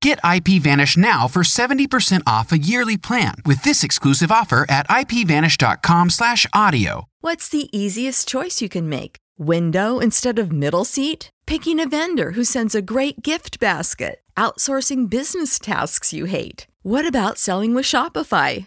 Get IPVanish now for 70% off a yearly plan with this exclusive offer at ipvanish.com/audio. What's the easiest choice you can make? Window instead of middle seat? Picking a vendor who sends a great gift basket? Outsourcing business tasks you hate? What about selling with Shopify?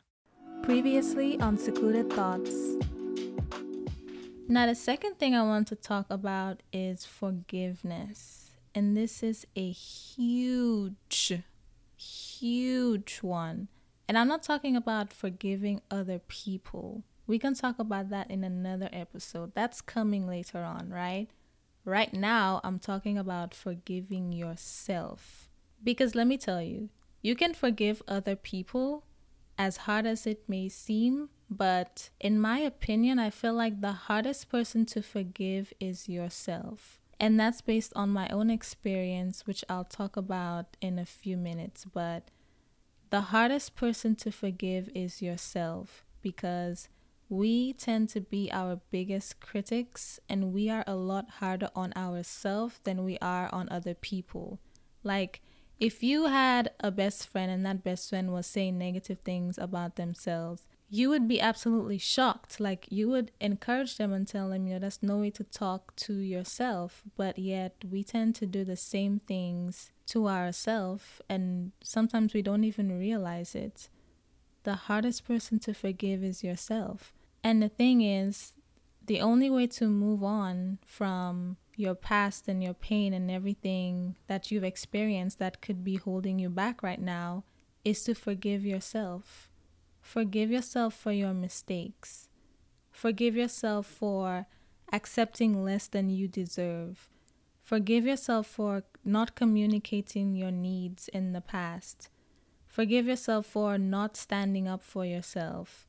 Previously on Secluded Thoughts. Now, the second thing I want to talk about is forgiveness. And this is a huge, huge one. And I'm not talking about forgiving other people. We can talk about that in another episode. That's coming later on, right? Right now, I'm talking about forgiving yourself. Because let me tell you, you can forgive other people as hard as it may seem, but in my opinion, I feel like the hardest person to forgive is yourself. And that's based on my own experience, which I'll talk about in a few minutes. But the hardest person to forgive is yourself because we tend to be our biggest critics and we are a lot harder on ourselves than we are on other people. Like, if you had a best friend and that best friend was saying negative things about themselves, you would be absolutely shocked. Like you would encourage them and tell them, you know, that's no way to talk to yourself. But yet we tend to do the same things to ourselves, and sometimes we don't even realize it. The hardest person to forgive is yourself. And the thing is, the only way to move on from your past and your pain and everything that you've experienced that could be holding you back right now is to forgive yourself Forgive yourself for your mistakes. Forgive yourself for accepting less than you deserve. Forgive yourself for not communicating your needs in the past. Forgive yourself for not standing up for yourself.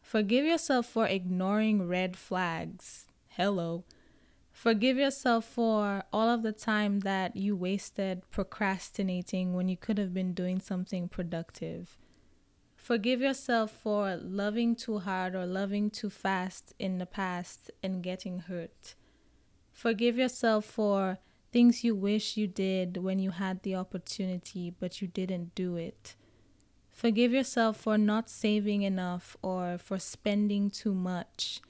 Forgive yourself for ignoring red flags. Hello. Forgive yourself for all of the time that you wasted procrastinating when you could have been doing something productive. Forgive yourself for loving too hard or loving too fast in the past and getting hurt. Forgive yourself for things you wish you did when you had the opportunity but you didn't do it. Forgive yourself for not saving enough or for spending too much.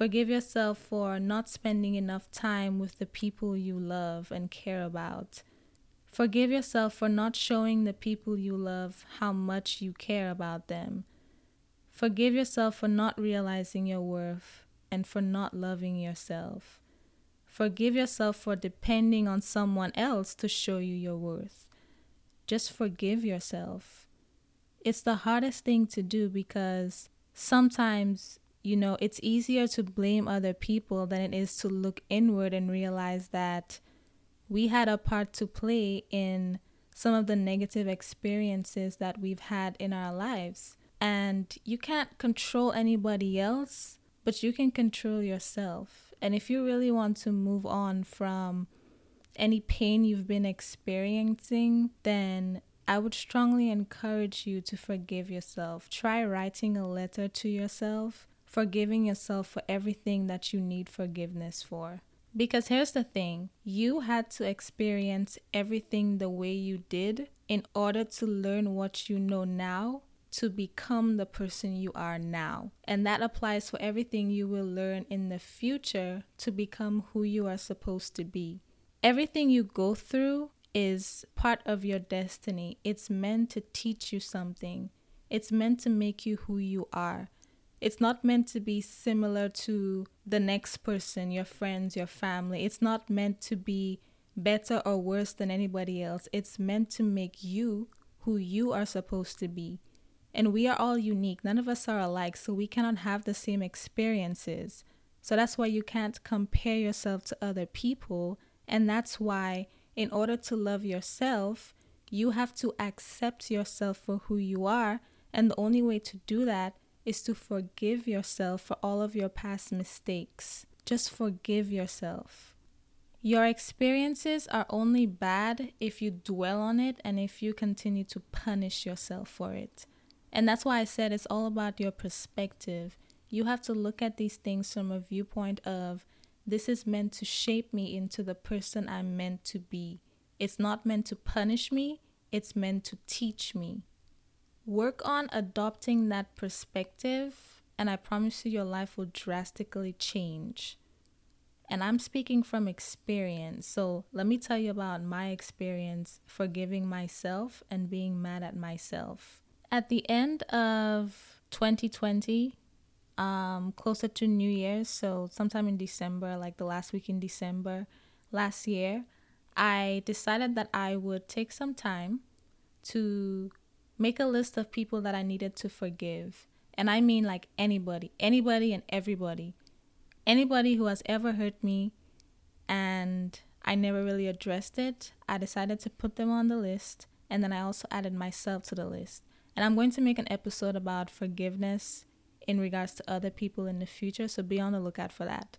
Forgive yourself for not spending enough time with the people you love and care about. Forgive yourself for not showing the people you love how much you care about them. Forgive yourself for not realizing your worth and for not loving yourself. Forgive yourself for depending on someone else to show you your worth. Just forgive yourself. It's the hardest thing to do because sometimes, you know, it's easier to blame other people than it is to look inward and realize that we had a part to play in some of the negative experiences that we've had in our lives. And you can't control anybody else, but you can control yourself. And if you really want to move on from any pain you've been experiencing, then I would strongly encourage you to forgive yourself. Try writing a letter to yourself, forgiving yourself for everything that you need forgiveness for. Because here's the thing you had to experience everything the way you did in order to learn what you know now to become the person you are now. And that applies for everything you will learn in the future to become who you are supposed to be. Everything you go through is part of your destiny. It's meant to teach you something, it's meant to make you who you are. It's not meant to be similar to the next person, your friends, your family. It's not meant to be better or worse than anybody else. It's meant to make you who you are supposed to be. And we are all unique. None of us are alike, so we cannot have the same experiences. So that's why you can't compare yourself to other people. And that's why, in order to love yourself, you have to accept yourself for who you are. And the only way to do that is to forgive yourself for all of your past mistakes. Just forgive yourself. Your experiences are only bad if you dwell on it and if you continue to punish yourself for it. And that's why I said it's all about your perspective. You have to look at these things from a viewpoint of this is meant to shape me into the person I'm meant to be. It's not meant to punish me, it's meant to teach me. Work on adopting that perspective, and I promise you, your life will drastically change. And I'm speaking from experience. So let me tell you about my experience forgiving myself and being mad at myself. At the end of 2020, um, closer to New Year's, so sometime in December, like the last week in December last year, I decided that I would take some time to make a list of people that I needed to forgive. And I mean like anybody, anybody and everybody. Anybody who has ever hurt me and I never really addressed it, I decided to put them on the list. And then I also added myself to the list. And I'm going to make an episode about forgiveness in regards to other people in the future, so be on the lookout for that.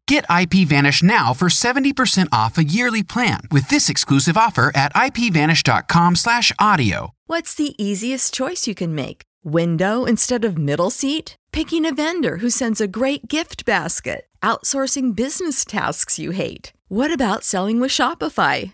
Get IPVanish now for 70% off a yearly plan with this exclusive offer at ipvanish.com/audio. What's the easiest choice you can make? Window instead of middle seat? Picking a vendor who sends a great gift basket? Outsourcing business tasks you hate? What about selling with Shopify?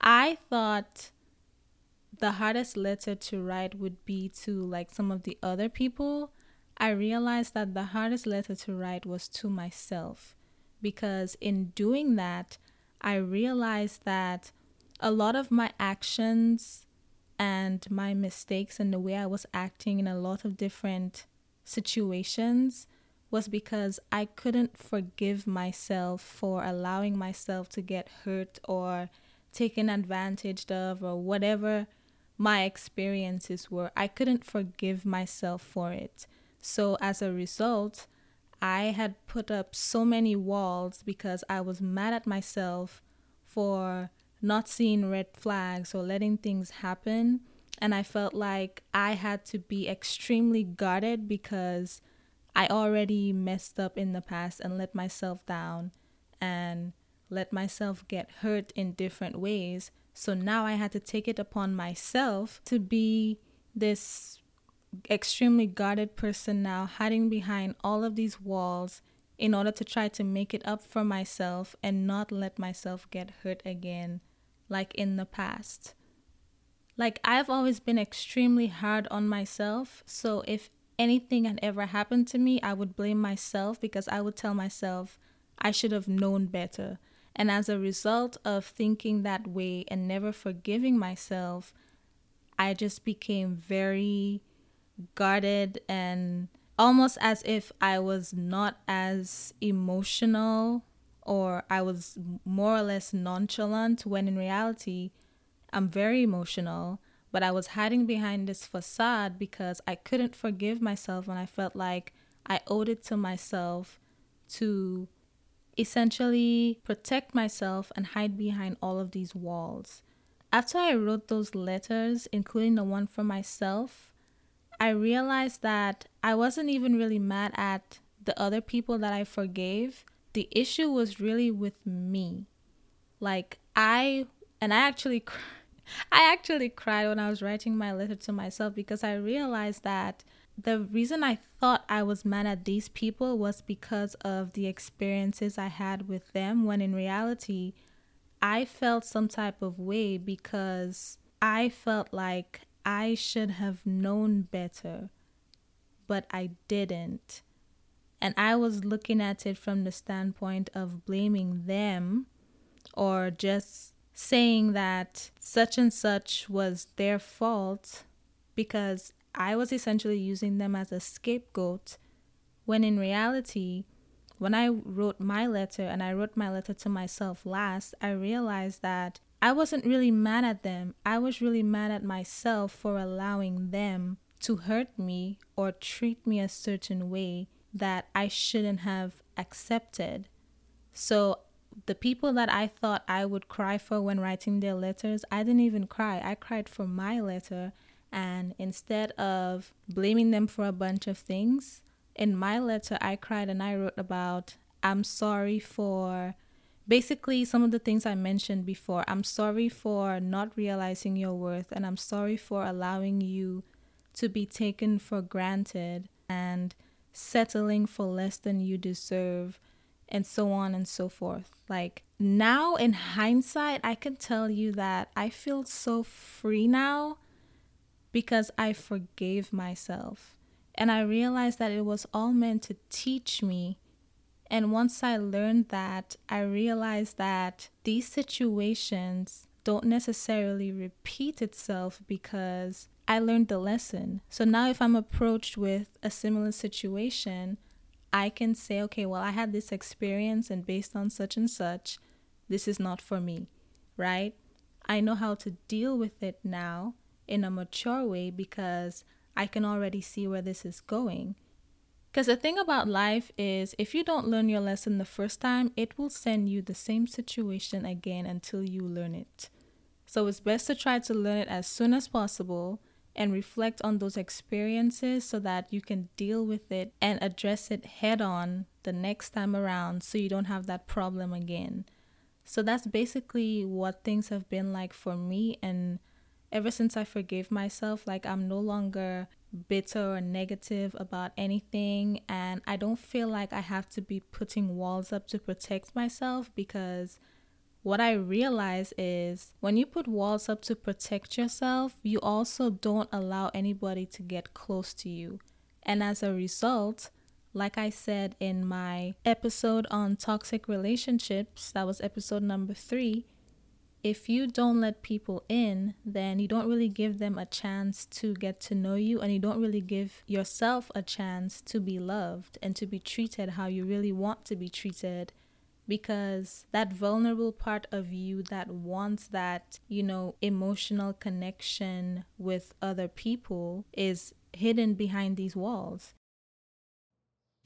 I thought the hardest letter to write would be to like some of the other people. I realized that the hardest letter to write was to myself because in doing that, I realized that a lot of my actions and my mistakes and the way I was acting in a lot of different situations was because I couldn't forgive myself for allowing myself to get hurt or taken advantage of or whatever my experiences were. I couldn't forgive myself for it. So as a result, I had put up so many walls because I was mad at myself for not seeing red flags or letting things happen. And I felt like I had to be extremely guarded because I already messed up in the past and let myself down and let myself get hurt in different ways. So now I had to take it upon myself to be this extremely guarded person now, hiding behind all of these walls in order to try to make it up for myself and not let myself get hurt again like in the past. Like I've always been extremely hard on myself, so if anything had ever happened to me, I would blame myself because I would tell myself I should have known better. And as a result of thinking that way and never forgiving myself, I just became very guarded and almost as if I was not as emotional or I was more or less nonchalant when in reality, I'm very emotional. But I was hiding behind this facade because I couldn't forgive myself and I felt like I owed it to myself to essentially protect myself and hide behind all of these walls. After I wrote those letters, including the one for myself, I realized that I wasn't even really mad at the other people that I forgave. The issue was really with me. Like I and I actually I actually cried when I was writing my letter to myself because I realized that the reason I thought I was mad at these people was because of the experiences I had with them, when in reality, I felt some type of way because I felt like I should have known better, but I didn't. And I was looking at it from the standpoint of blaming them or just saying that such and such was their fault because I was essentially using them as a scapegoat when in reality, when I wrote my letter and I wrote my letter to myself last, I realized that I wasn't really mad at them. I was really mad at myself for allowing them to hurt me or treat me a certain way that I shouldn't have accepted. So, the people that I thought I would cry for when writing their letters, I didn't even cry. I cried for my letter and instead of blaming them for a bunch of things, in my letter, I cried and I wrote about, I'm sorry for basically some of the things I mentioned before. I'm sorry for not realizing your worth, and I'm sorry for allowing you to be taken for granted and settling for less than you deserve, and so on and so forth. Like now, in hindsight, I can tell you that I feel so free now because I forgave myself. And I realized that it was all meant to teach me. And once I learned that, I realized that these situations don't necessarily repeat itself because I learned the lesson. So now if I'm approached with a similar situation, I can say, okay, well, I had this experience and based on such and such, this is not for me, right? I know how to deal with it now in a mature way because I can already see where this is going. Because the thing about life is, if you don't learn your lesson the first time, it will send you the same situation again until you learn it. So it's best to try to learn it as soon as possible and reflect on those experiences so that you can deal with it and address it head on the next time around so you don't have that problem again. So that's basically what things have been like for me and ever since I forgave myself, like I'm no longer bitter or negative about anything. And I don't feel like I have to be putting walls up to protect myself because what I realize is when you put walls up to protect yourself, you also don't allow anybody to get close to you. And as a result, like I said in my episode on toxic relationships, that was episode number three if you don't let people in, then you don't really give them a chance to get to know you, and you don't really give yourself a chance to be loved and to be treated how you really want to be treated. Because that vulnerable part of you that wants that, you know, emotional connection with other people is hidden behind these walls.